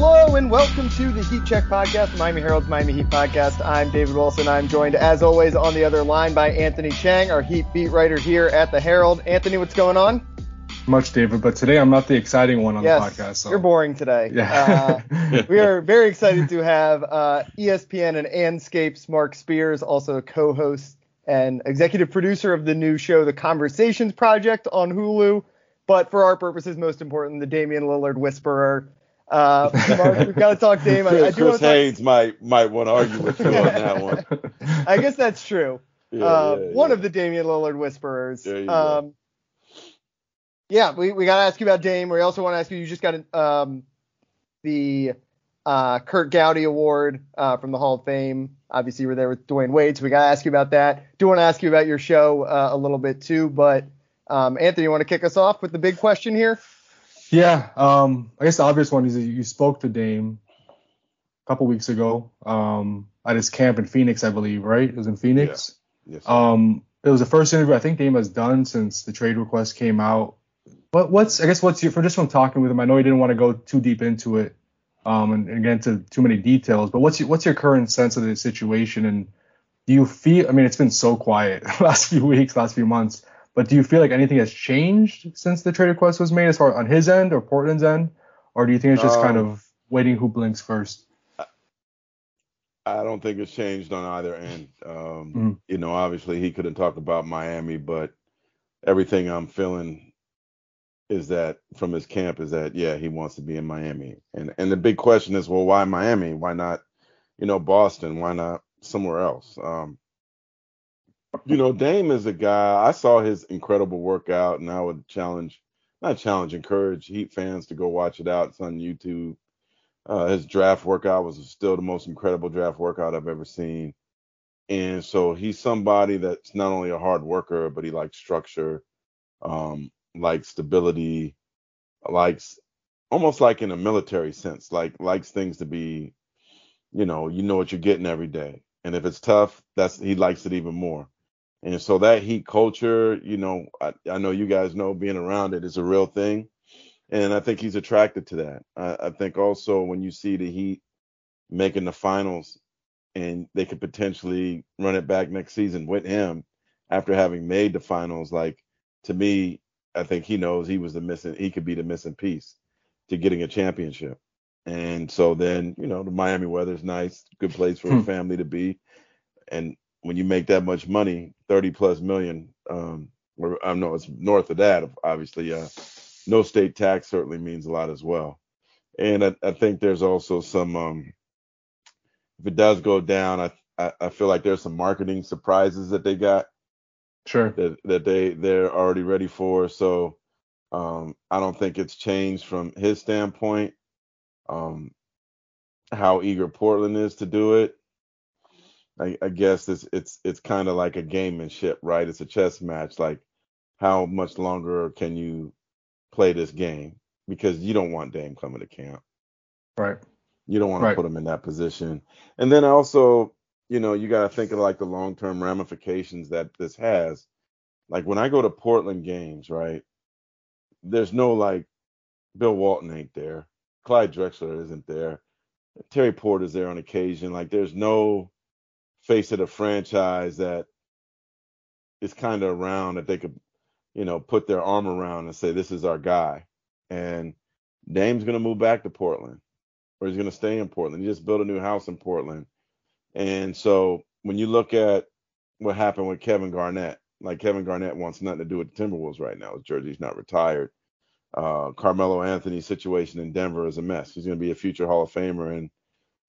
Hello and welcome to the Heat Check Podcast, Miami Herald's Miami Heat Podcast. I'm David Wilson. I'm joined, as always, on the other line by Anthony Chang, our Heat beat writer here at the Herald. Anthony, what's going on? Much, David, but today I'm not the exciting one on yes, the podcast. So. You're boring today. Yeah. uh, we are very excited to have uh, ESPN and Andscape's Marc Spears, also a co-host and executive producer of the new show, The Conversations Project on Hulu. But for our purposes, most important, the Damian Lillard Whisperer. Uh, Marc, we've got to talk Dame. I, I do Chris talk, might might want to argue with you on that one. I guess that's true. Yeah, uh, yeah, one yeah. of the Damian Lillard whisperers. Um. Yeah, we, we got to ask you about Dame. We also want to ask you. You just got um, the uh, Curt Gowdy Award uh, from the Hall of Fame. Obviously, you were there with Dwyane Wade, so we got to ask you about that. Do want to ask you about your show uh, a little bit too, but um, Anthony, you want to kick us off with the big question here? Yeah, um, I guess the obvious one is that you spoke to Dame a couple weeks ago um, at his camp in Phoenix, I believe, right? It was in Phoenix. Yes. Um, it was the first interview I think Dame has done since the trade request came out. What, what's I guess what's your for just from talking with him? I know he didn't want to go too deep into it um, and, and get into too many details, but what's your, what's your current sense of the situation and do you feel? I mean, it's been so quiet last few weeks, last few months. But do you feel like anything has changed since the trade request was made, as far on his end or Portland's end, or do you think it's just kind Um, of waiting who blinks first? I don't think it's changed on either end. Um, Mhm. You know, obviously he couldn't talk about Miami, but everything I'm feeling is that from his camp is that yeah he wants to be in Miami, and and the big question is well why Miami? Why not you know Boston? Why not somewhere else? Um, you know Dame is a guy. I saw his incredible workout, and I would challenge, not challenge, encourage Heat fans to go watch it out. It's on YouTube. Uh, his draft workout was still the most incredible draft workout I've ever seen. And so he's somebody that's not only a hard worker, but he likes structure, um, likes stability, likes almost like in a military sense, like likes things to be, you know, you know what you're getting every day. And if it's tough, that's he likes it even more. And so that heat culture, you know, I, I know you guys know being around it is a real thing and I think he's attracted to that. I, I think also when you see the Heat making the finals, and they could potentially run it back next season with him after having made the finals, like to me, I think he knows he was the missing, he could be the missing piece to getting a championship. And so then, you know, the Miami weather's nice, good place for Hmm. a family to be. And when you make that much money, 30 plus million, um, or I know it's north of that, obviously, uh, no state tax certainly means a lot as well. And I, I think there's also some, um, if it does go down, I, I I feel like there's some marketing surprises that they got Sure. that that they they're already ready for. So um, I don't think it's changed from his standpoint. Um, how eager Portland is to do it. I, I guess it's it's it's kind of like a gamemanship, right? It's a chess match. Like how much longer can you play this game? Because you don't want Dame coming to camp. Right. You don't want Right. to put him in that position. And then also, you know, you got to think of like the long term ramifications that this has. Like when I go to Portland games, right? There's no like Bill Walton ain't there. Clyde Drexler isn't there. Terry Porter's there on occasion. Like there's no face of the franchise that is kind of around that they could, you know, put their arm around and say, this is our guy. And Dame's going to move back to Portland or he's going to stay in Portland. He just built a new house in Portland. And so when you look at what happened with Kevin Garnett, like Kevin Garnett wants nothing to do with the Timberwolves right now. His jersey's not retired. Uh, Carmelo Anthony's situation in Denver is a mess. He's going to be a future Hall of Famer. And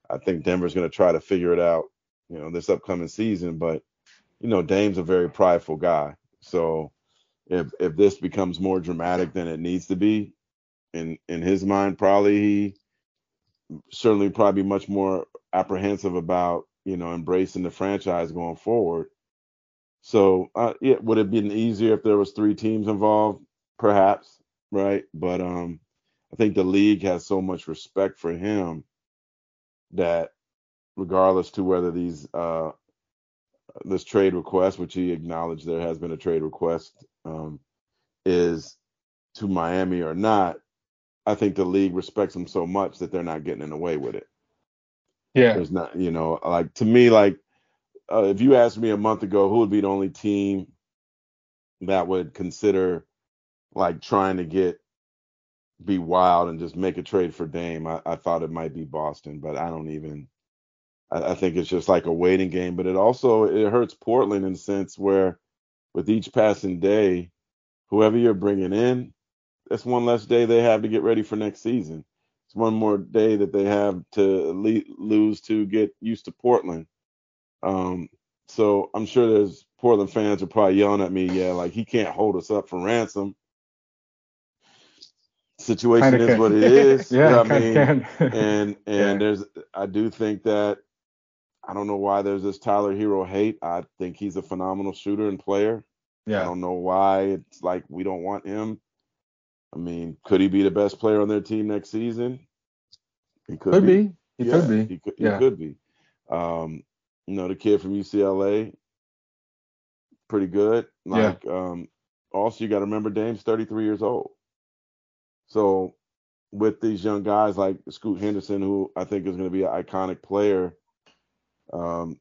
I think Denver's going to try to figure it out, you know, this upcoming season. But you know, Dame's a very prideful guy, so if if this becomes more dramatic than it needs to be, in in his mind, probably he certainly probably much more apprehensive about you know embracing the franchise going forward. So uh, yeah, would it been easier if there was three teams involved? Perhaps, right? But um, I think the league has so much respect for him that regardless to whether these uh, this trade request, which he acknowledged there has been a trade request, um, is to Miami or not, I think the league respects him so much that they're not getting in the way with it. Yeah. There's not, you know, like to me, like uh, if you asked me a month ago who would be the only team that would consider like trying to get be wild and just make a trade for Dame, I, I thought it might be Boston, but I don't even. I, I think it's just like a waiting game, but it also it hurts Portland in the sense where with each passing day, whoever you're bringing in, that's one less day they have to get ready for next season. It's one more day that they have to le- lose to get used to Portland. Um, so I'm sure there's Portland fans are probably yelling at me, yeah, like he can't hold us up for ransom. Situation Kinda is can. what it is. yeah, you know I mean? and and Yeah. there's I do think that I don't know why there's this Tyler Herro hate. I think he's a phenomenal shooter and player. Yeah. I don't know why it's like we don't want him. I mean, could he be the best player on their team next season? He could, Could be. He Yeah, could be. He could, Yeah. he could be. Um, you know, the kid from UCLA, pretty good. Yeah. Like, um, also you got to remember Dame's 33 years old. So with these young guys like Scoot Henderson, who I think is going to be an iconic player, um,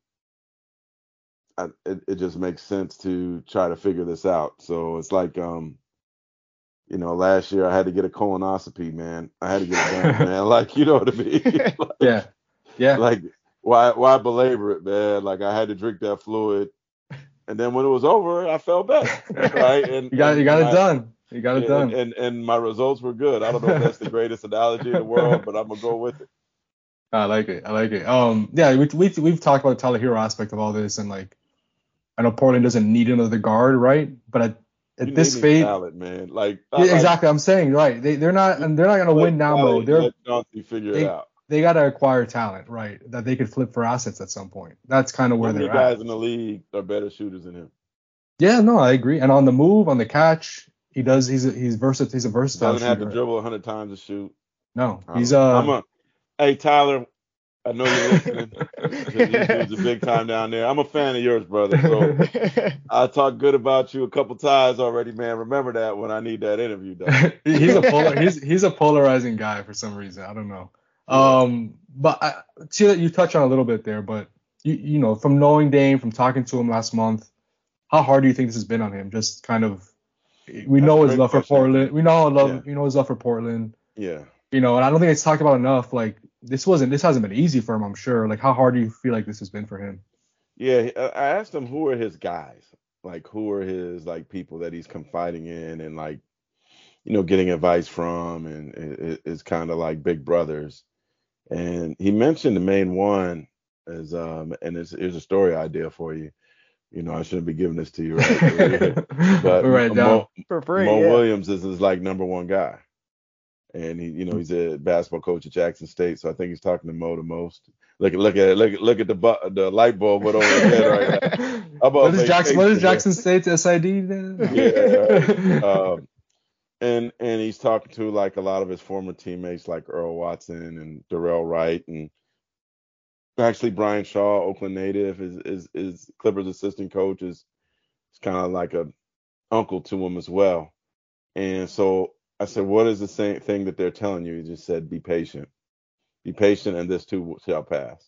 I, it, it just makes sense to try to figure this out. So it's like, um, you know, last year I had to get a colonoscopy, man. I had to get it done, man. Like, you know what I mean? Like- Yeah. Yeah. like why why belabor it, man? Like I had to drink that fluid, and then when it was over, I felt better, right? And you got and you got it done. You got it done. And, and and my results were good. I don't know if that's the greatest analogy in the world, but I'm gonna go with it. I like it. I like it. Um, yeah, we we we've talked about the Tyler Herro aspect of all this, and like, I know Portland doesn't need another guard, right? But at, at this phase, talent, man. Like yeah, like, exactly. I'm saying right. They they're not and they're not gonna win now, bro. They're let Chauncey figure they- it out. they gotta acquire talent, right? That they could flip for assets at some point. That's kind of where they're guys at. in the league are better shooters than him? Yeah, no, I agree. And on the move, on the catch, he does. He's a, he's versatile. He's a versatile Doesn't have to shooter. dribble hundred times to shoot. No, he's uh. I'm a hey Tyler. I know you're listening. Dudes are big time down there. I'm a fan of yours, brother. So I talked good about you a couple times already, man. Remember that when I need that interview done. he's a polar, he's he's a polarizing guy for some reason. I don't know. Um, but I see that you touched on a little bit there, but you you know from knowing Dame, from talking to him last month, how hard do you think this has been on him? Just kind of, we That's know his love for. Portland. We know how love Yeah. we know his love for Portland. Yeah. You know, and I don't think it's talked about enough. Like this wasn't this hasn't been easy for him. I'm sure. Like how hard do you feel like this has been for him? Yeah, I I asked him who are his guys, like who are his like people that he's confiding in and like, you know, getting advice from, and it, it- it's kind of like big brothers. And he mentioned the main one is um, and it's here's a story idea for you. You know, I shouldn't be giving this to you, right? but right down. Mo, For free. Mo yeah. Williams is his like number one guy, and he, you know, he's a basketball coach at Jackson State, so I think he's talking to Mo the most. Look at look at look at look at the bu- the light bulb went over his head right now. about what is Jackson? What is faces? Jackson State's SID? Then? Yeah, um, and and he's talking to like a lot of his former teammates like Earl Watson and Dorell Wright and actually Brian Shaw, Oakland native, is is is Clippers assistant coach is, is kind of like a uncle to him as well. And so I said, what is the same thing that they're telling you? He just said, be patient, be patient, and this too shall pass.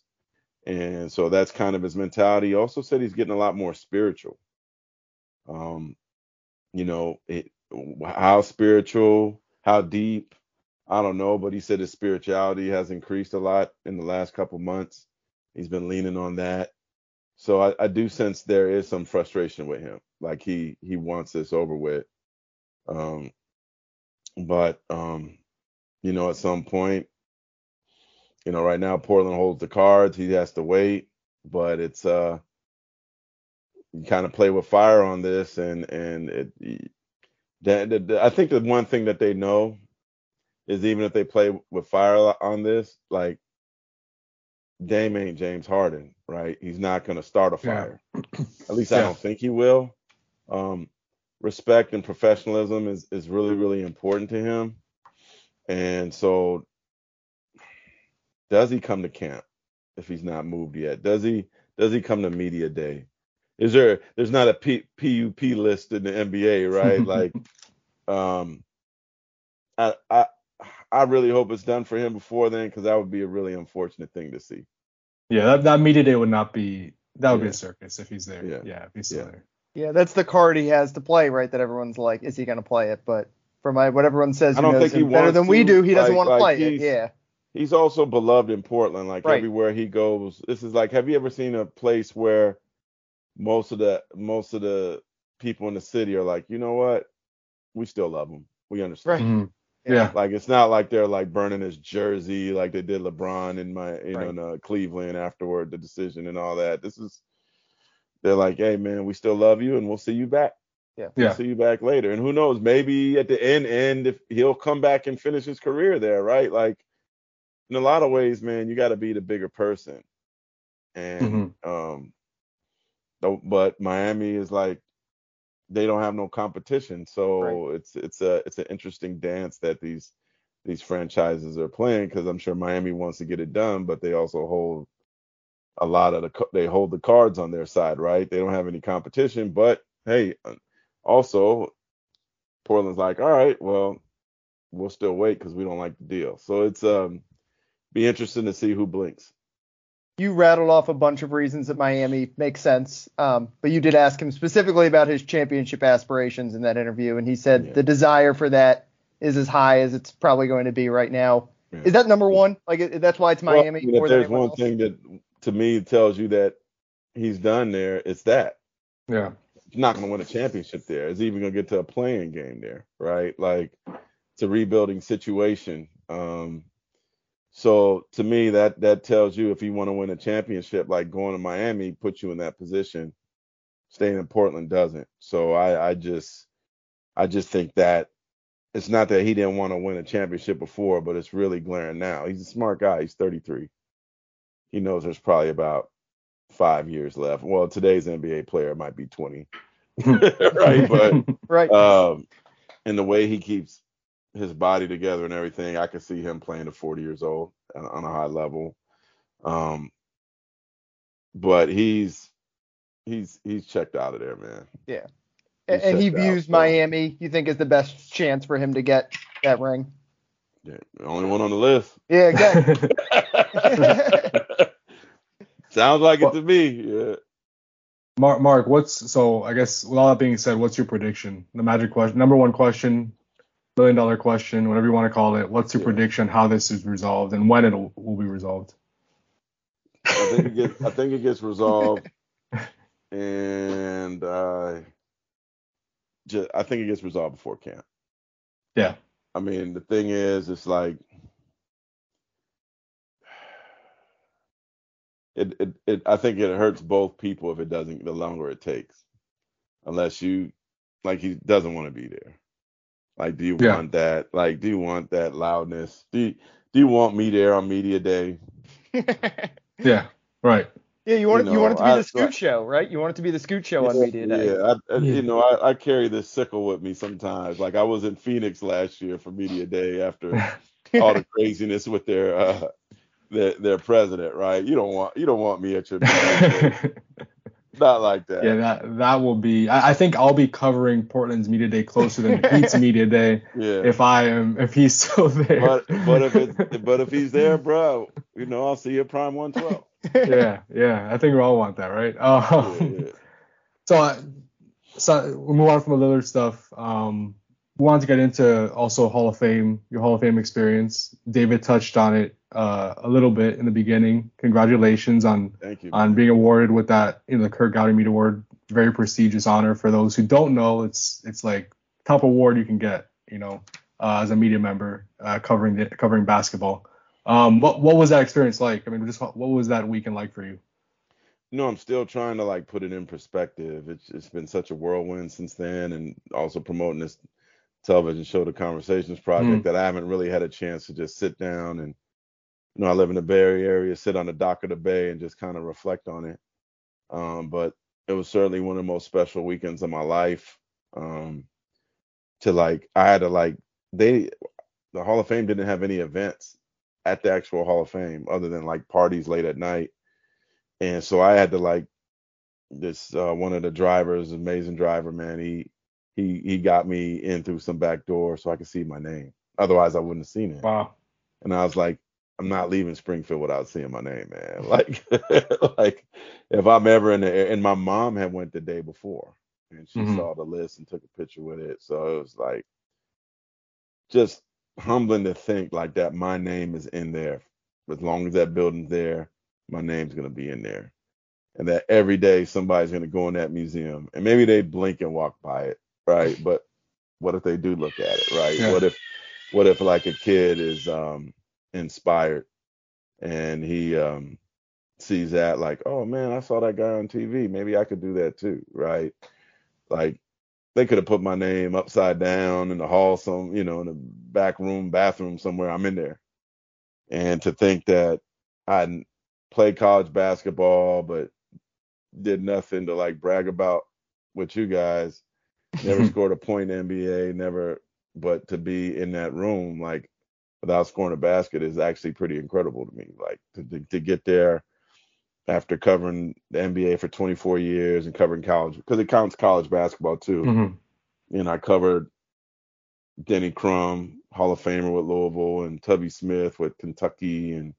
And so that's kind of his mentality. He also said he's getting a lot more spiritual. Um, you know, it, how spiritual, how deep, I don't know, but he said his spirituality has increased a lot in the last couple months. He's been leaning on that. So I, I do sense there is some frustration with him. Like he he wants this over with. Um but um, you know, at some point, you know, right now Portland holds the cards. He has to wait, but it's uh, you kind of play with fire on this, and and it. That, I think the one thing that they know is even if they play with fire on this, like Dame ain't James Harden, right? He's not going to start a fire. Yeah. At least I don't think he will. Um, respect and professionalism is is really really important to him, and so does he come to camp if he's not moved yet? Does he does he come to media day? Is there there's not a P, PUP list in the NBA, right? like um I I I really hope it's done for him before then because that would be a really unfortunate thing to see. Yeah, that, that media day would not be that would yeah. be a circus if he's there. Yeah, yeah if he's still yeah. there. Yeah, that's the card he has to play, right? That everyone's like, is he going to play it? But for my what everyone says, I don't think he better than to. we do. He doesn't like, want to like play it. Yeah. He's also beloved in Portland. Like right. everywhere he goes, this is like. Have you ever seen a place where most of the most of the people in the city are like, you know what, we still love him. We understand. Right. Mm-hmm. Yeah. Like it's not like they're like burning his jersey like they did LeBron in my you right. know in, uh, Cleveland afterward the decision and all that. This is they're like, hey man, we still love you and we'll see you back. Yeah. We'll yeah. see you back later. And who knows, maybe at the end end if he'll come back and finish his career there, right? Like in a lot of ways, man, you got to be the bigger person. And mm-hmm. um but Miami is like they don't have no competition. So right. it's it's a it's an interesting dance that these these franchises are playing because I'm sure Miami wants to get it done, but they also hold a lot of the they hold the cards on their side, right? They don't have any competition, but hey, uh, also Portland's like, all right, well, we'll still wait because we don't like the deal. So it's um be interesting to see who blinks you rattled off a bunch of reasons that Miami makes sense, um, but you did ask him specifically about his championship aspirations in that interview, and he said yeah. the desire for that is as high as it's probably going to be right now. Yeah. Is that number one? Like that's why it's Miami. Well, if there's one else? thing that to me tells you that he's done there, it's that. Yeah. He's not going to win a championship there. Is even going to get to a playing game there, right? Like it's a rebuilding situation. Um, so to me, that that tells you if you want to win a championship, like going to Miami puts you in that position. Staying in Portland doesn't. So I, I just I just think that it's not that he didn't want to win a championship before, but it's really glaring now. He's a smart guy. He's 33. He knows there's probably about five years left. Well, today's NBA player might be 20, right? But right. Um, and the way he keeps his body together and everything, I could see him playing to 40 years old on a high level. Um, but he's he's he's checked out of there, man. Yeah, he's and, he views out, Miami. You think is the best chance for him to get that ring? Yeah, the only one on the list. Yeah, exactly. Sounds like it to me. Yeah. Marc, Marc, what's so? I guess with all that being said, what's your prediction? The magic question, number one question million dollar question, whatever you want to call it. What's your yeah. prediction how this is resolved and when it will be resolved? I think it gets, I think it gets resolved, and uh, just, I think it gets resolved before camp. Yeah. I mean, the thing is, it's like it, it, it I think it hurts both people if it doesn't the longer it takes. Unless you like he doesn't want to be there. Like, do you yeah. want that? Like, do you want that loudness? Do you, do you want me there on media day? yeah, right. Yeah, you want you, know, you want it to be I, the Scoot I, show, right? You want it to be the Scoot show yeah, on media day. Yeah, I, you know, I, carry this sickle with me sometimes. Like I was in Phoenix last year for media day after all the craziness with their uh, their their president, right? You don't want you don't want me at your Not like that. Yeah, that that will be. I, I, think I'll be covering Portland's media day closer than Pete's media day. Yeah. If I am, if he's still there. But but if it's, but if he's there, bro, you know I'll see you at Prime 112. yeah, yeah. I think we all want that, right? Um, yeah, yeah. So, so we move on from the Lillard stuff. Um, we wanted to get into also Hall of Fame, your Hall of Fame experience. David touched on it uh, a little bit in the beginning. Congratulations on on being awarded with that, you know, the Curt Gowdy Mead Award. Very prestigious honor. For those who don't know, it's it's like top award you can get, you know, uh, as a media member uh, covering the, covering basketball. Um, what what was that experience like? I mean, just what was that weekend like for you? You know, I'm still trying to like put it in perspective. It's it's been such a whirlwind since then, and also promoting this television show, The Conversations Project, Mm. that I haven't really had a chance to just sit down and, you know, I live in the Bay Area, sit on the dock of the bay and just kind of reflect on it. Um, but it was certainly one of the most special weekends of my life. Um, to like, I had to like, they, the Hall of Fame didn't have any events at the actual Hall of Fame other than like parties late at night. And so I had to like, this uh, one of the drivers, amazing driver, man. He he he got me in through some back door so I could see my name. Otherwise, I wouldn't have seen it. Wow. And I was like, I'm not leaving Springfield without seeing my name, man. Like, like if I'm ever in the air, and my mom had went the day before, and she Mhm. saw the list and took a picture with it. So it was like just humbling to think like that. My name is in there. As long as that building's there, my name's gonna be in there. And that every day somebody's gonna go in that museum, and maybe they blink and walk by it, right? But what if they do look at it, right? Yeah. What if what if like a kid is um inspired. And he um sees that like oh man i saw that guy on tv maybe i could do that too right? Like they could have put my name upside down in the hall some you know in the back room bathroom somewhere. I'm in there. And to think that i played college basketball but did nothing to like brag about with you guys never scored a point in nba never but to be in that room like without scoring a basket is actually pretty incredible to me. Like to, to, to get there after covering the NBA for 24 years and covering college because it counts college basketball too. Mhm. And I covered Denny Crum, Hall of Famer with Louisville, and Tubby Smith with Kentucky, and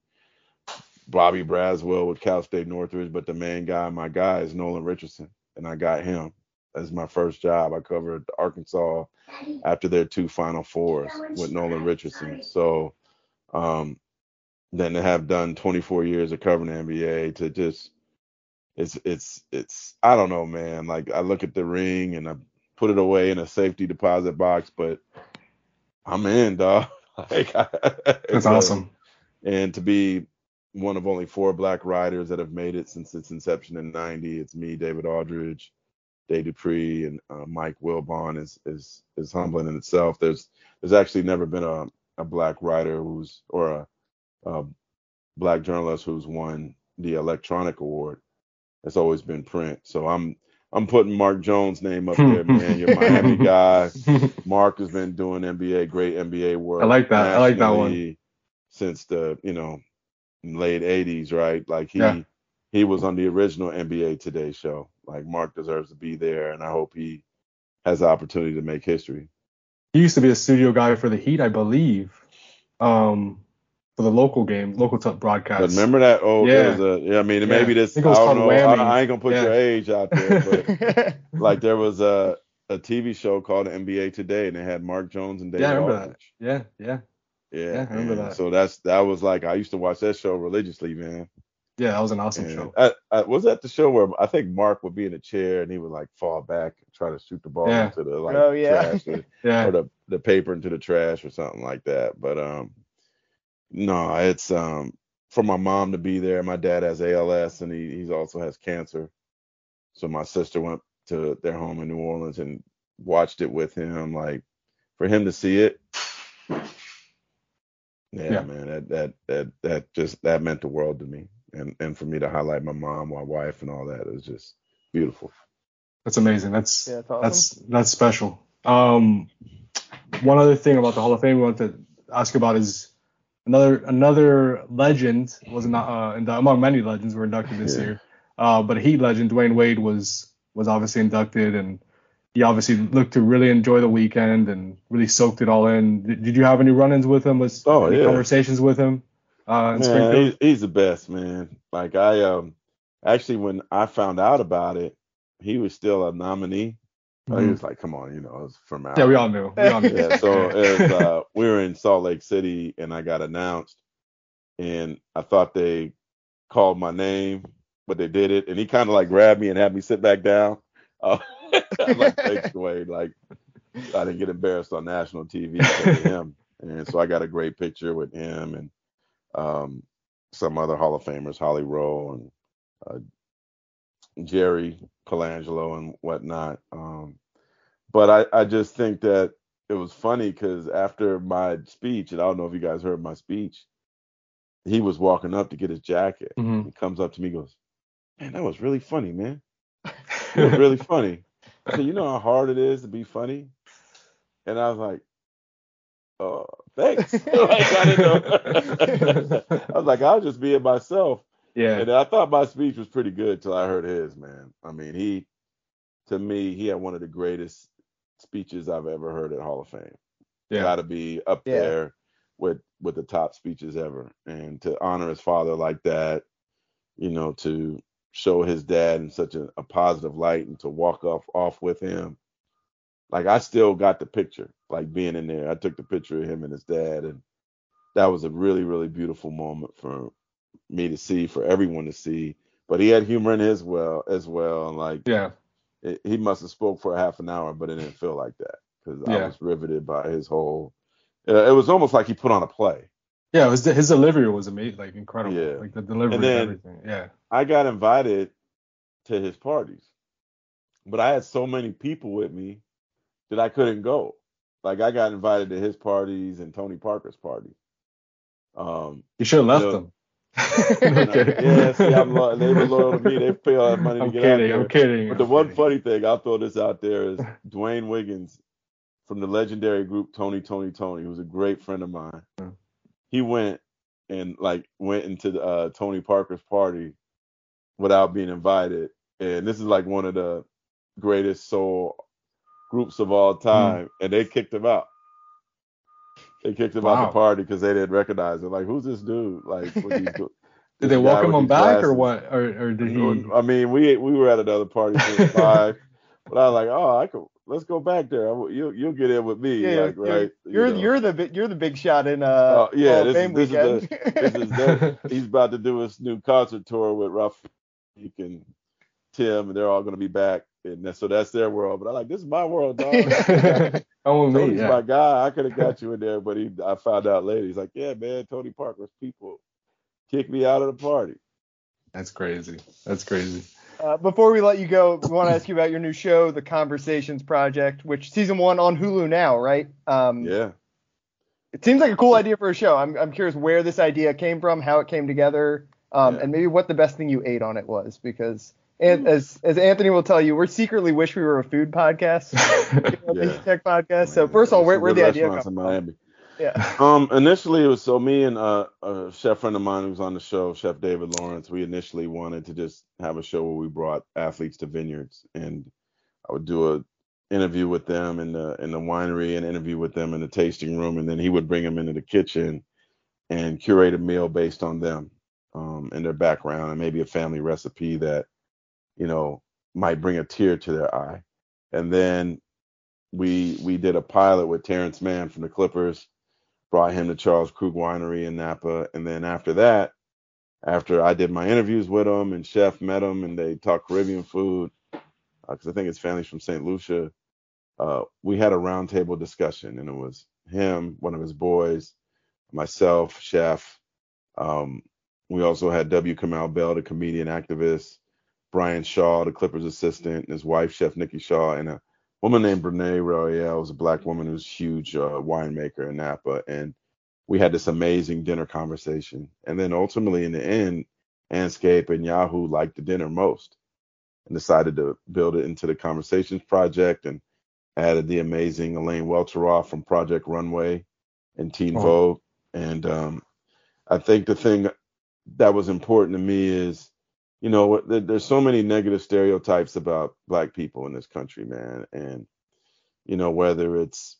Bobby Braswell with Cal State Northridge. But the main guy, my guy, is Nolan Richardson, and I got him as my first job. I covered Arkansas after their two Final Fours with Nolan Richardson. So, um, then to have done 24 years of covering the NBA to just it's it's it's I don't know, man. Like I look at the ring and I put it away in a safety deposit box, but I'm in, dog. like That's awesome. and to be one of only four black writers that have made it since its inception in '90, it's me, David Aldridge, Dave Dupree, and uh, Mike Wilbon is is is humbling in itself. There's there's actually never been a a black writer who's or a, a black journalist who's won the electronic award. It's always been print. So I'm I'm putting Mark Jones' name up there, man. You're Miami guy. Mark has been doing NBA, great NBA work. I like that. I like that one. Since the you know late '80s, right? Like he Yeah. He was on the original NBA Today show. Like Mark deserves to be there, and I hope he has the opportunity to make history. He used to be a studio guy for the Heat, I believe, um, for the local game, local t- broadcast. But remember that? Oh, Yeah. a. Yeah, I mean, maybe Yeah. I this. I, it was don't know. I, I ain't gonna put Yeah. your age out there, but like there was a a TV show called NBA Today, and they had Mark Jones and David Yeah, I remember that. Yeah, yeah, Yeah, Yeah, I remember that. So that's that was like I used to watch that show religiously, man. Yeah. That was an awesome And show. I, I, was that the show where I think Mark would be in a chair and he would like fall back and try to shoot the ball Yeah. into the like Oh, yeah. trash or, Yeah, or the the paper into the trash or something like that. But um, no, it's um for my mom to be there. My dad has ALS and he he's also has cancer. So my sister went to their home in New Orleans and watched it with him. Like for him to see it, yeah, Yeah. man, that that that that just that meant the world to me. And and for me to highlight my mom, my wife, and all that is just beautiful. that's amazing. That's Yeah, that's awesome. that's that's special. Um, one other thing about the Hall of Fame we want to ask about is another another legend was not uh, in among many legends were inducted this Yeah. year. Uh, but a Heat legend, Dwyane Wade, was was obviously inducted, and he obviously looked to really enjoy the weekend and really soaked it all in. Did, did you have any run-ins with him? Was Oh, any yeah. conversations with him? Uh, Man, he's, he's the best, man. Like I um actually when I found out about it, he was still a nominee. But He was like, come on, you know, it was from out. Yeah, we all knew. We all knew. yeah, so was, uh, we were in Salt Lake City and I got announced and I thought they called my name, but they did it. And he kind of like grabbed me and had me sit back down. Uh, like, thanks, Dwyane. Like, I didn't get embarrassed on national TV him. And so I got a great picture with him and um, some other Hall of Famers, Holly Rowe and uh, Jerry Colangelo and whatnot. Um, but I, I just think that it was funny because after my speech, and I don't know if you guys heard my speech, he was walking up to get his jacket. Mhm. He comes up to me, and goes, "Man, that was really funny, man. It was really funny." I said, "You know how hard it is to be funny," and I was like, "Oh, thanks." like, I, didn't know. I was like, "I'll just be it myself." Yeah. And I thought my speech was pretty good till I heard his, man. I mean, he, to me, he had one of the greatest speeches I've ever heard at Hall of Fame. Yeah. Got to be up Yeah. there with with the top speeches ever. And to honor his father like that, you know, to show his dad in such a, a positive light and to walk off off with him. Like I still got the picture, like being in there. I took the picture of him and his dad, and that was a really, really beautiful moment for me to see, for everyone to see. But he had humor in his well as well, and like Yeah. it, he must have spoke for a half an hour, but it didn't feel like that because I was riveted by his whole. Uh, it was almost like he put on a play. Yeah. It was his delivery was amazing, like incredible. Yeah. Like the delivery And and, everything. Yeah. I got invited to his parties, but I had so many people with me that I couldn't go. Like I got invited to his parties and Tony Parker's party. Um, You should have left No. them. Okay. Yeah, see, I'm lo- they were loyal to me. They pay all that money to I'm get out kidding. there. I'm kidding. But the I'm one kidding. funny thing, I'll throw this out there, is Dwayne Wiggins from the legendary group Tony Tony Tony, who's a great friend of mine. Yeah. He went and like went into the, uh, Tony Parker's party without being invited, and this is like one of the greatest soul groups of all Hmm. time, and they kicked him out. They kicked him out Wow. the party because they didn't recognize him. Like, who's this dude? Like, what he's do- Did they welcome him these back or what? Or, or did he? I mean, we we were at another party till five, but I was like, oh, I could let's go back there. You'll you'll get in with me, Yeah, like you're, right? You're you know. you're the bi- you're the big shot in uh Oh, yeah, Hall this is- this is the- this is their- he's about to do his new concert tour with Ruff and Tim, and they're all gonna be back, and so that's their world. But I like this is my world, dog. oh, with me. Tony's Yeah. my guy. I could have got you in there, but he I found out later. He's like, yeah, man, Tony Parker's people kicked me out of the party. That's crazy. That's crazy. Uh, before we let you go, we want to ask you about your new show, The Conversations Project, which season one on Hulu now, right? Um, Yeah. It seems like a cool idea for a show. I'm, I'm curious where this idea came from, how it came together, um, Yeah. and maybe what the best thing you ate on it was. Because and as as Anthony will tell you, we secretly wish we were a food podcast, Yeah. tech podcast. So first of all, where where the idea come in from? Miami. Yeah. Um, initially it was so me and uh, a chef friend of mine who was on the show, Chef David Lawrence. We initially wanted to just have a show where we brought athletes to vineyards, and I would do a interview with them in the in the winery, and interview with them in the tasting room, and then he would bring them into the kitchen and curate a meal based on them, um, and their background, and maybe a family recipe that you know might bring a tear to their eye, and then we we did a pilot with Terance Mann from the Clippers brought him to Charles Krug Winery in Napa. And then after that, after I did my interviews with him and Chef met him and they talked Caribbean food, because I think his family's from St. Lucia, uh, we had a roundtable discussion and it was him, one of his boys, myself, Chef. Um, we also had W. Kamau Bell, the comedian activist, Brian Shaw, the Clippers assistant, and his wife, Chef Nikki Shaw, and a woman named Brenae Royal was a black woman who's a huge uh, winemaker in Napa, and we had this amazing dinner conversation. And then ultimately, in the end, Andscape and Yahoo liked the dinner most, and decided to build it into the Conversations Project, and added the amazing Elaine Welteroth from Project Runway and Teen Oh. Vogue. And um, I think the thing that was important to me is you know, there's so many negative stereotypes about black people in this country, man. And, you know, whether it's,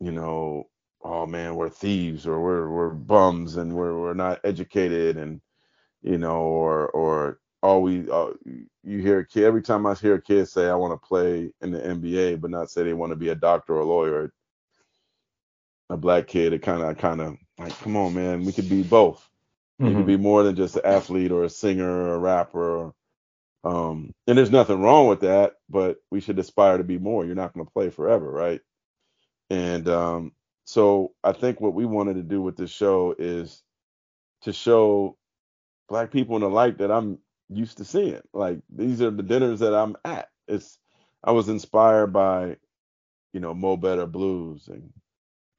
you know, oh man, we're thieves or we're we're bums and we're we're not educated and, you know, or or always uh, you hear a kid every time I hear a kid say I want to play in the NBA, but not say they want to be a doctor or a lawyer. A black kid, it kind of kind of like, come on, man, we could be both. You Mhm. can be more than just an athlete or a singer or a rapper. Or, um, and there's nothing wrong with that, but we should aspire to be more. You're not going to play forever, right? And um, so I think what we wanted to do with this show is to show black people in the light that I'm used to seeing. Like these are the dinners that I'm at. It's I was inspired by, you know, Mo Better Blues and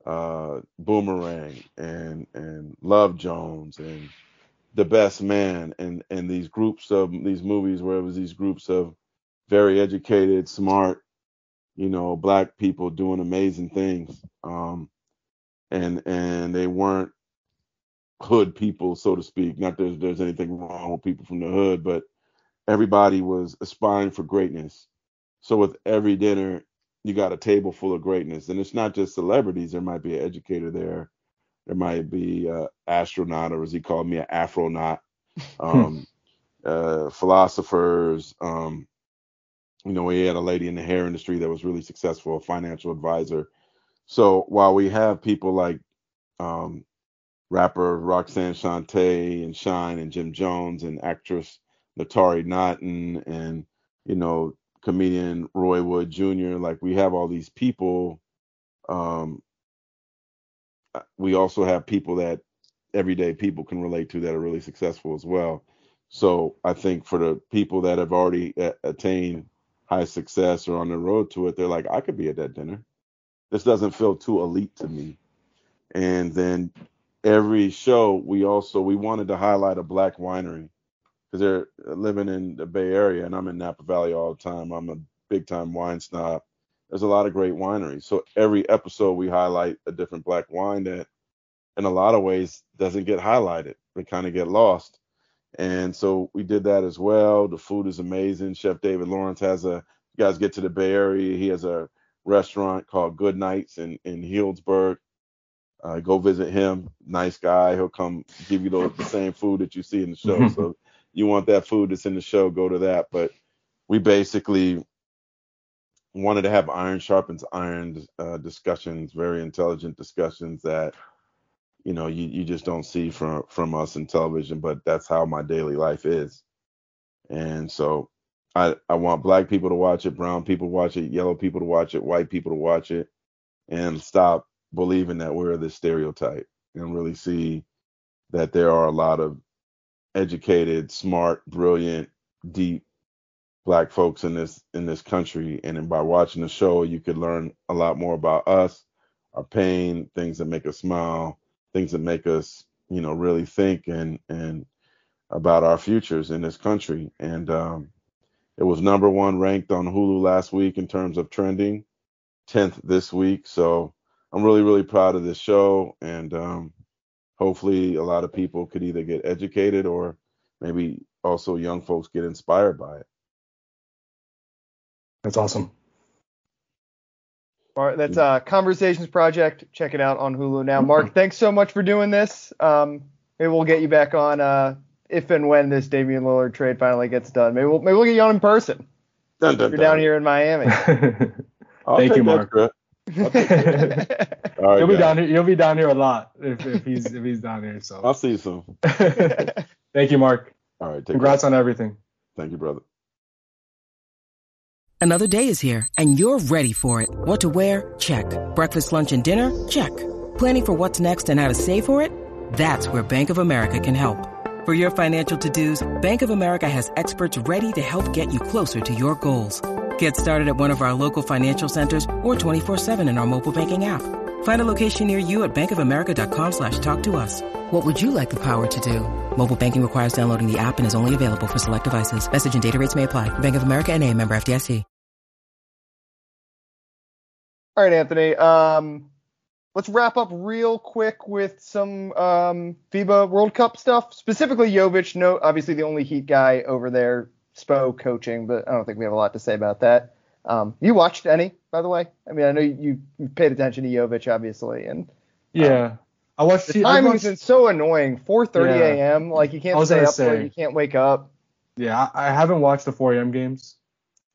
uh Boomerang and and Love Jones and The Best Man and and these groups of these movies where it was these groups of very educated, smart, you know, black people doing amazing things. Um and and they weren't hood people, so to speak. Not that there's, there's anything wrong with people from the hood, but everybody was aspiring for greatness. So with every dinner, you got a table full of greatness, and it's not just celebrities. There might be an educator there. There might be an astronaut, or as he called me, an afronaut. Um, uh, philosophers. Um, you know, we had a lady in the hair industry that was really successful, a financial advisor. So while we have people like um, rapper Roxanne Shante and Shine and Jim Jones and actress Naturi Naughton and you know comedian Roy Wood Jr. Like we have all these people. Um, uh, we also have people that everyday people can relate to that are really successful as well. So I think for the people that have already a- attained high success or on the road to it, they're like, I could be at that dinner. This doesn't feel too elite to me. And then every show we also we wanted to highlight a black winery because they're living in the Bay Area and I'm in Napa Valley all the time. I'm a big time wine snob. There's a lot of great wineries. So every episode we highlight a different black wine that in a lot of ways doesn't get highlighted. They kind of get lost. And so we did that as well. The food is amazing. Chef David Lawrence has a you guys get to the Bay Area, he has a restaurant called Good Nights in, in Healdsburg uh, go visit him. Nice guy. He'll come give you the, the same food that you see in the show. Mm-hmm. so you want that food that's in the show, go to that. But we basically wanted to have iron sharpens iron uh, discussions, very intelligent discussions that you know you, you just don't see from from us in television. But that's how my daily life is. And so I I want black people to watch it, brown people watch it, yellow people to watch it, white people to watch it, and stop believing that we're the stereotype and really see that there are a lot of educated, smart, brilliant, deep black folks in this in this country. And by watching the show you could learn a lot more about us our pain things that make us smile things that make us you know really think and and about our futures in this country. And um, it was number one ranked on hulu last week in terms of trending 10th this week. So I'm really, really proud of this show, and um, hopefully, a lot of people could either get educated or maybe also young folks get inspired by it. That's awesome. All right, that's uh, Conversations Project. Check it out on Hulu now. Marc, thanks so much for doing this. Um, maybe we'll get you back on uh, if and when this Damian Lillard trade finally gets done. Maybe we'll maybe we'll get you on in person. Dun, dun, You're dun. down here in Miami. Thank you, Marc. All right, you'll be down here. You'll be down here a lot if, if he's if he's down here. So I'll see you soon. Thank you, Marc. All right. Congrats care. on everything. Thank you, brother. Another day is here, and you're ready for it. What to wear? Check. Breakfast, lunch, and dinner? Check. Planning for what's next and how to save for it? That's where Bank of America can help. For your financial to-dos, Bank of America has experts ready to help get you closer to your goals. Get started at one of our local financial centers or 24-7 in our mobile banking app. Find a location near you at bankofamerica.com slash talk to us. What would you like the power to do? Mobile banking requires downloading the app and is only available for select devices. Message and data rates may apply. Bank of America and a member FDIC. All right, Anthony. Um, let's wrap up real quick with some um, FIBA World Cup stuff. Specifically, Jovic. No, obviously the only Heat guy over there Spo coaching, but I don't think we have a lot to say about that. Um, you watched any, by the way? I mean, I know you, you paid attention to Jovic, obviously, and yeah, um, I watched. The timing is so annoying. 4:30 yeah. a.m. Like you can't stay up say, you can't wake up. Yeah, I, I haven't watched the 4 a.m. games,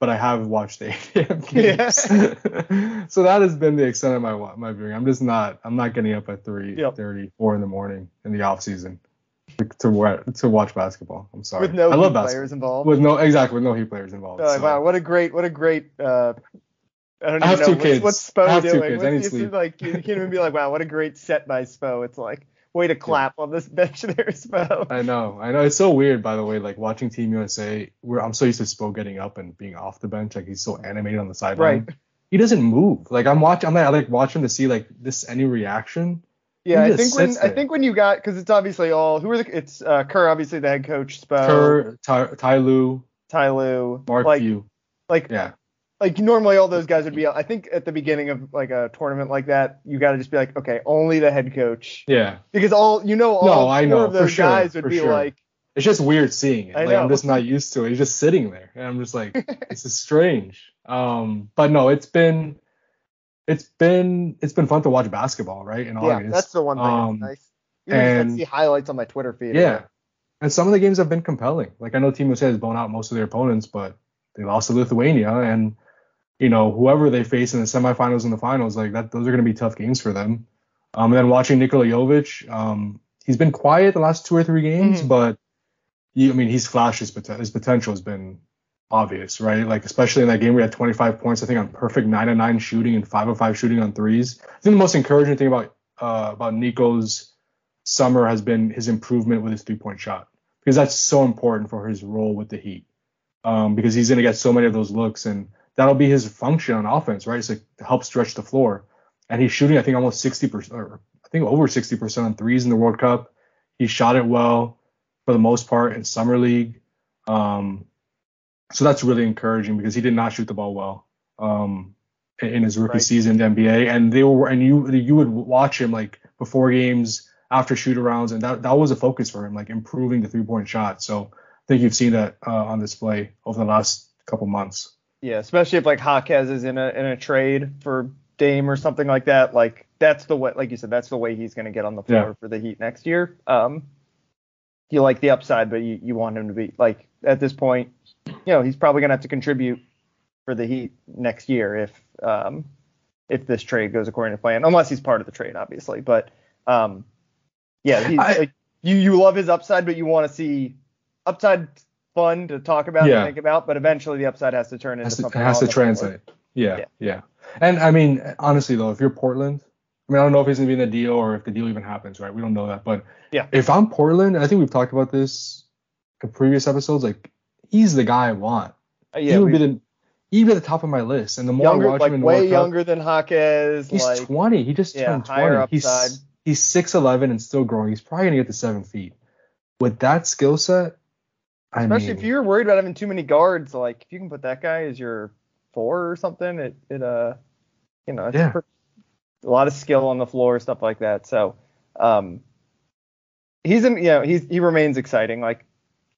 but I have watched the 8 a.m. games. Yeah. so that has been the extent of my my viewing. I'm just not. I'm not getting up at 3:30, yep. 4 in the morning in the off season to to watch basketball. I'm sorry. With no I love players involved. With no exactly with no Heat players involved. Oh, so. Wow, what a great what a great. Uh, I don't I have know. two kids. What's, what's Spo I have doing? Two kids. I need sleep. Like you can't even be like, wow, what a great set by Spo. It's like, way to clap on this bench there, Spo. I know, I know. It's so weird, by the way. Like watching Team USA, where I'm so used to Spo getting up and being off the bench, like he's so animated on the sideline. Right. He doesn't move. Like I'm watching, I'm like, I like watching to see like this any reaction. Yeah, I think when sits I think when you got because it's obviously all who are the it's uh, Kerr obviously the head coach, Spo, Kerr, Ty, Ty Lue, Ty Lue, Mark like Few. like Yeah, like normally all those guys would be. I think at the beginning of like a tournament like that, you got to just be like, okay, only the head coach yeah. because all you know all No, I know, of for those sure, guys would for be sure. like, It's just weird seeing it. I like I'm just not used to it. He's just sitting there, and I'm just like, this is strange. Um, but no, it's been, it's been, it's been fun to watch basketball, right? In yeah, August. that's the one thing Um, that's nice. Even and- see highlights on my Twitter feed. Yeah. And some of the games have been compelling. Like I know Team USA has blown out most of their opponents, but they lost to Lithuania and you know, whoever they face in the semifinals and the finals, like that those are gonna be tough games for them. Um and then watching Nikola Jovic, um, he's been quiet the last two or three games, Mhm. but he, I mean he's flashed his, his potential has been obvious, right? Like especially in that game we had 25 points, I think on perfect nine and nine shooting and five of five shooting on threes. I think the most encouraging thing about uh, about Nico's summer has been his improvement with his three point shot because that's so important for his role with the Heat. Um, because he's going to get so many of those looks and that'll be his function on offense, right? It's like to help stretch the floor. And he's shooting, I think, almost 60%, or I think over 60% on threes in the World Cup. He shot it well for the most part in summer league. Um, so that's really encouraging because he did not shoot the ball well um, in, his rookie Right. season in the NBA. And they were, and you you would watch him like before games, after shoot arounds, and that that was a focus for him, like improving the three point shot. So I think you've seen that uh, on display over the last couple months. Yeah, especially if like Hawkes is in a in a trade for Dame or something like that. Like that's the way, like you said, that's the way he's going to get on the floor Yeah. for the Heat next year. Um, you like the upside, but you, you want him to be like at this point, you know, he's probably going to have to contribute for the Heat next year if um if this trade goes according to plan, unless he's part of the trade, obviously. But um, yeah, he's, I- like, you you love his upside, but you want to see upside fun to talk about Yeah. and think about, but eventually the upside has to turn into has to, something. it has to translate. Yeah, Yeah. yeah, And I mean, honestly though, if you're Portland, I mean, I don't know if he's gonna be in the deal or if the deal even happens, right? We don't know that. But Yeah. if I'm Portland, I think we've talked about this in previous episodes, like he's the guy I want. Uh, he would be the he'd be at the top of my list. And the more I watch like him way World Cup, younger than Hawkes. he's like 20. He just yeah, turned 20. He's he's 6'11 and still growing. He's probably gonna get to seven feet. With that skill set, I especially mean, if you're worried about having too many guards. Like if you can put that guy as your four or something, it it uh you know it's Yeah. per- a lot of skill on the floor, stuff like that. So um he's in you know he's he remains exciting. Like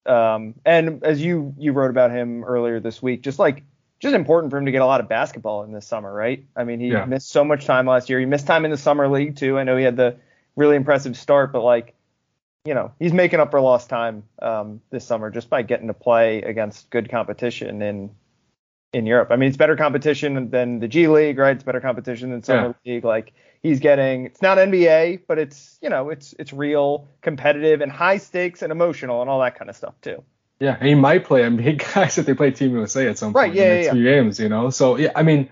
um and as you you wrote about him earlier this week, just like just important for him to get a lot of basketball in this summer, right? I mean, he Yeah. missed so much time last year. He missed time in the summer league too. I know he had the really impressive start, but like, you know, he's making up for lost time um, this summer just by getting to play against good competition in in Europe. I mean, it's better competition than the G League, right? It's better competition than summer league. Like he's getting, it's not NBA, but it's you know, it's it's real, competitive, and high stakes and emotional and all that kind of stuff too. Yeah, he might play NBA guys if they play Team USA at some Right, point yeah, in the yeah, few games, you know. So yeah, I mean,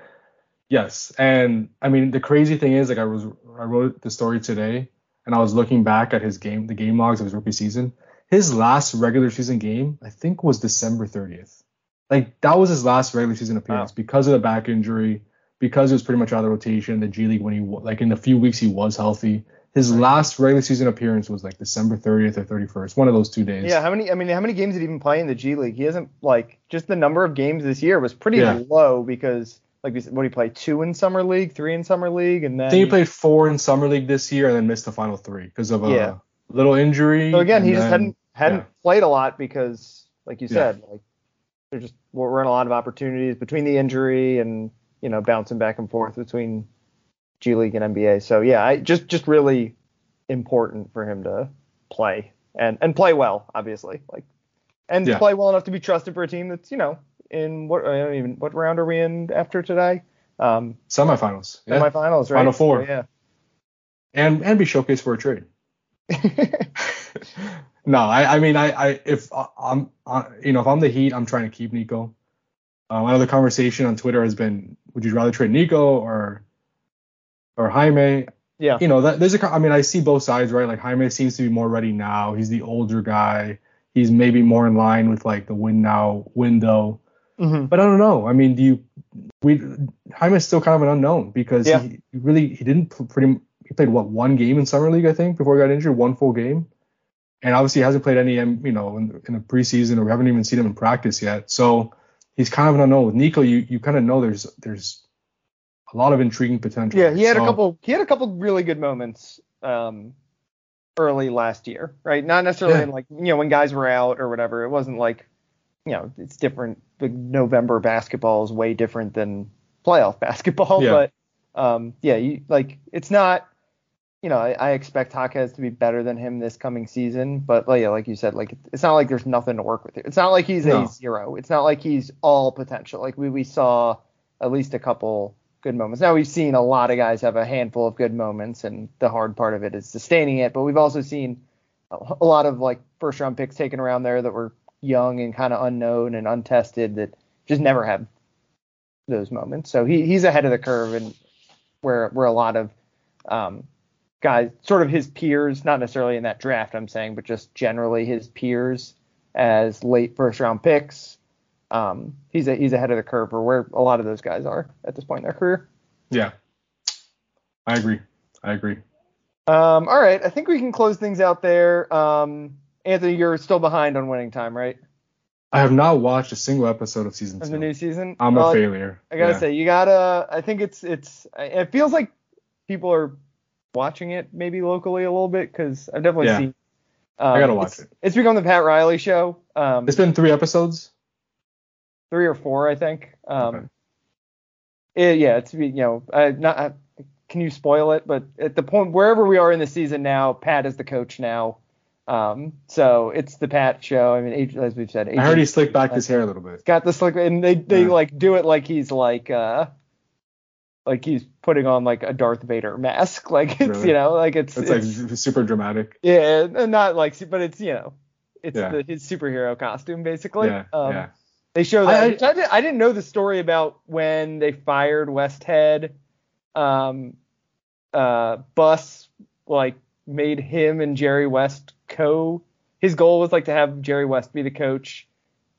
yes, and I mean the crazy thing is like I was I wrote the story today and I was looking back at his game the game logs of his rookie season. His last regular season game I think was December 30th. Like that was his last regular season appearance Wow. because of the back injury, because it was pretty much out of the rotation. The G League when he like in the few weeks he was healthy. His last regular season appearance was like December 30th or 31st, one of those two days. Yeah, how many? I mean, how many games did he even play in the G League? He hasn't like just the number of games this year was pretty Yeah. low because like what he played Two in summer league, three in summer league, and then I think he played four in summer league this year and then missed the final three because of a Yeah. little injury. So again, he just then- hadn't hadn't yeah. played a lot because, like you Yeah. said, like there just we're in a lot of opportunities between the injury and you know bouncing back and forth between G League and NBA. So yeah, I just just really important for him to play and and play well, obviously, like and Yeah. play well enough to be trusted for a team that's you know in what I don't even what round are we in after today? Um, semifinals. Yeah. semifinals, right? Final four. So, yeah. and and be showcased for a trade. no, I I mean I I if I- I'm I, you know if I'm the Heat, I'm trying to keep Nico. Um, I know the conversation on Twitter has been, would you rather trade Nico or or Jaime? Yeah. You know, that there's a. I mean, I see both sides, right? Like Jaime seems to be more ready now. He's the older guy. He's maybe more in line with like the win now window. Mm-hmm. But I don't know. I mean, do you? We Jaime's still kind of an unknown because Yeah. he, he really he didn't pretty. He played what one game in summer league, I think, before he got injured, one full game, and obviously he hasn't played any, um, you know, in, in the preseason, or we haven't even seen him in practice yet. So he's kind of an unknown. With Nico, you you kind of know there's there's a lot of intriguing potential. Yeah, he had a couple. He had a couple really good moments um, early last year, right? Not necessarily Yeah. in like you know when guys were out or whatever. It wasn't like you know it's different. The November basketball is way different than playoff basketball, Yeah. but um, yeah, you like it's not. You know, I, I expect Jaquez to be better than him this coming season, but like, yeah, like you said, like it's not like there's nothing to work with here. It's not like he's No. a zero. It's not like he's all potential. Like we we saw at least a couple good moments. Now we've seen a lot of guys have a handful of good moments, and the hard part of it is sustaining it. But we've also seen a a lot of like first round picks taken around there that were young and kind of unknown and untested that just never had those moments. So he he's ahead of the curve, and where where a lot of um, guys, sort of his peers, not necessarily in that draft, I'm saying, but just generally his peers as late first round picks. Um, he's a, he's ahead of the curve for where a lot of those guys are at this point in their career. Yeah, I agree. I agree. Um, all right, I think we can close things out there. Um, Anthony, you're still behind on winning time, right? I have not watched a single episode of season Of two. the new season. I'm Well, a failure. I gotta Yeah. say, you gotta. I think it's it's. It feels like people are watching it maybe locally a little bit because I've definitely Yeah. seen. Um, I gotta watch it's, it. It's become the Pat Riley show. Um, It's been three episodes. three or four, I think. Um, Okay. it- yeah, it's you know, uh, not. Uh, can you spoil it? But at the point wherever we are in the season now, Pat is the coach now. Um, so it's the Pat show. I mean, as we've said, I heard he slicked back his hair a little bit. got this slick, and they they Yeah. like do it like he's like uh like he's putting on like a Darth Vader mask like it's Really? you know like it's, It's it's, like super dramatic. yeah and not like but it's you know it's Yeah. the, his superhero costume basically yeah, um yeah. they show that I- I- I, did, I didn't know the story about when they fired Westhead um uh Buss like made him and Jerry West co his goal was like to have Jerry West be the coach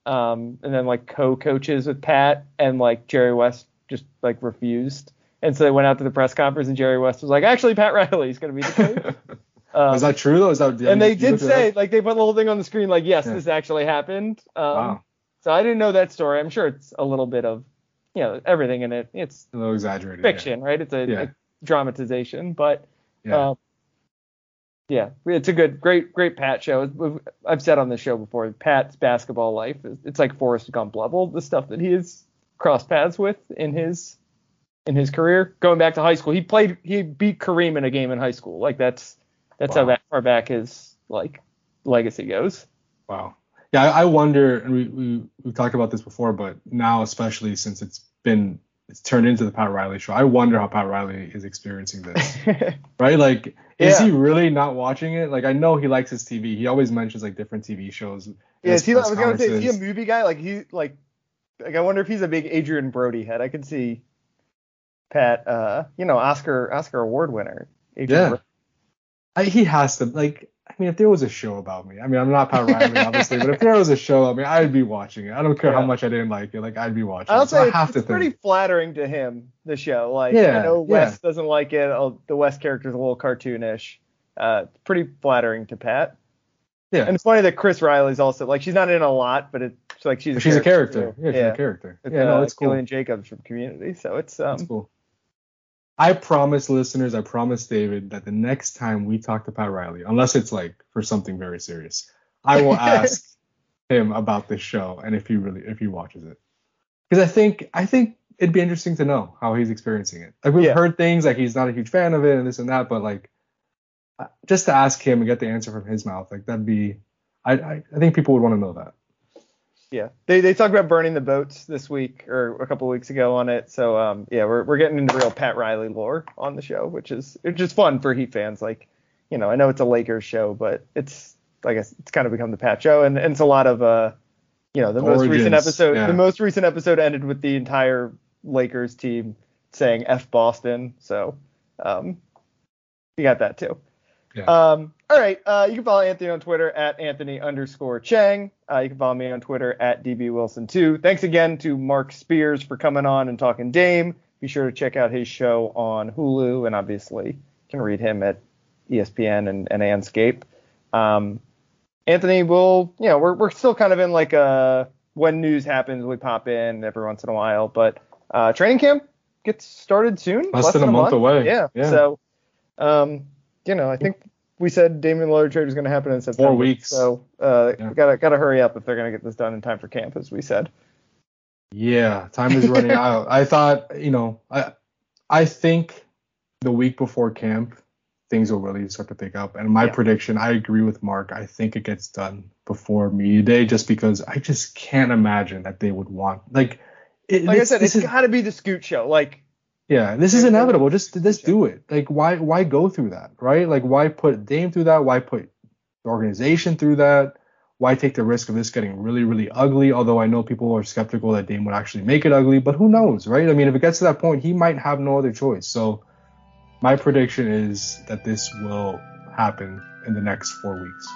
um, and then like co-coaches with Pat, and like Jerry West just like refused, and so they went out to the press conference, and Jerry West was like, actually, Pat Riley's gonna be the coach. Um, Is that true though? Is that and they did say like they put the whole thing on the screen, like yes, Yeah. this actually happened. Um, Wow. So I didn't know that story. I'm sure it's a little bit of, you know, everything in it. It's a little exaggerated. yeah. fiction, right? It's a, Yeah. a dramatization, but Yeah. um, yeah, it's a good, great, great Pat show. I've said on the show before, Pat's basketball life is it's like Forrest Gump level. The stuff that he has crossed paths with in his in his career, going back to high school, he played, he beat Kareem in a game in high school. Like that's that's how that far back his like legacy goes. Wow. Yeah, I, I wonder, and we, we we've talked about this before, but now especially since it's been it's turned into the Pat Riley show, I wonder how Pat Riley is experiencing this. right? Like, is Yeah. he really not watching it? Like, I know he likes his TV. He always mentions like different TV shows. Yeah, is he, I was gonna say, is he a movie guy? Like he like like I wonder if he's a big Adrien Brody head. I can see Pat, uh, you know, Oscar Oscar award winner. Adrien Yeah. I, he has to like. I mean, if there was a show about me, I mean, I'm not Pat Riley, obviously, but if there was a show, I mean, I'd be watching it. I don't care Yeah. how much I didn't like it, like I'd be watching. I'll it. So say I it's, have it's to pretty think. flattering to him. The show, like Yeah, I know yeah. Wes doesn't like it. Oh, the Wes character's a little cartoonish. Uh, it's pretty flattering to Pat. Yeah, And it's funny that Chris Riley's also like she's not in a lot, but it's like she's a she's a character. character. too. Yeah, she's a character. It's, yeah, no, uh, it's cool. Gillian Jacobs from Community, so it's um That's cool. I promise listeners, I promise David that the next time we talk to Pat Riley, unless it's like for something very serious, I will ask him about this show and if he really if he watches it. Because I think I think it'd be interesting to know how he's experiencing it. Like we've Yeah. heard things like he's not a huge fan of it and this and that, but like uh, just to ask him and get the answer from his mouth, like that'd be I I, I think people would want to know that. Yeah, they they talked about burning the boats this week or a couple weeks ago on it. So um yeah, we're we're getting into real Pat Riley lore on the show, which is it's just fun for Heat fans. Like, you know, I know it's a Lakers show, but it's like it's kind of become the Pat show, and, and it's a lot of uh, you know, the most recent episode. yeah. The most recent episode ended with the entire Lakers team saying "F Boston." So um you got that too. Yeah. Um, all right. Uh, you can follow Anthony on Twitter at Anthony underscore Chiang. Uh, you can follow me on Twitter at DB Wilson2. Thanks again to Marc Spears for coming on and talking Dame. Be sure to check out his show on Hulu, and obviously you can read him at ESPN and, and Andscape. Um, Anthony, will you know we're we're still kind of in like a when news happens we pop in every once in a while, but uh, training camp gets started soon. Less, than, a month, away. Yeah. yeah. So, um, you know, I think we said Damian Lillard trade was going to happen in September. Four weeks. So uh, Yeah. gotta gotta hurry up if they're going to get this done in time for camp, as we said. Yeah, time is running out. I thought, you know, I I think the week before camp things will really start to pick up. And my Yeah. prediction, I agree with Mark. I think it gets done before media day, just because I just can't imagine that they would want like. It, Like this- I said, it's got to be the Scoot show. Like, yeah, this is inevitable. Just just do it. Like, why why go through that, right? Like, why put Dame through that? Why put the organization through that? Why take the risk of this getting really, really ugly? Although I know people are skeptical that Dame would actually make it ugly, but who knows, right? I mean, if it gets to that point, he might have no other choice. So, my prediction is that this will happen in the next four weeks.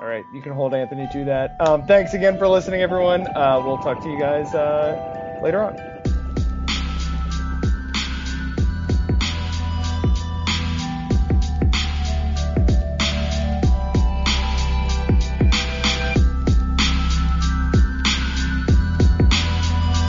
all right, you can hold Anthony to that. Um, thanks again for listening, everyone. Uh, we'll talk to you guys uh, later on.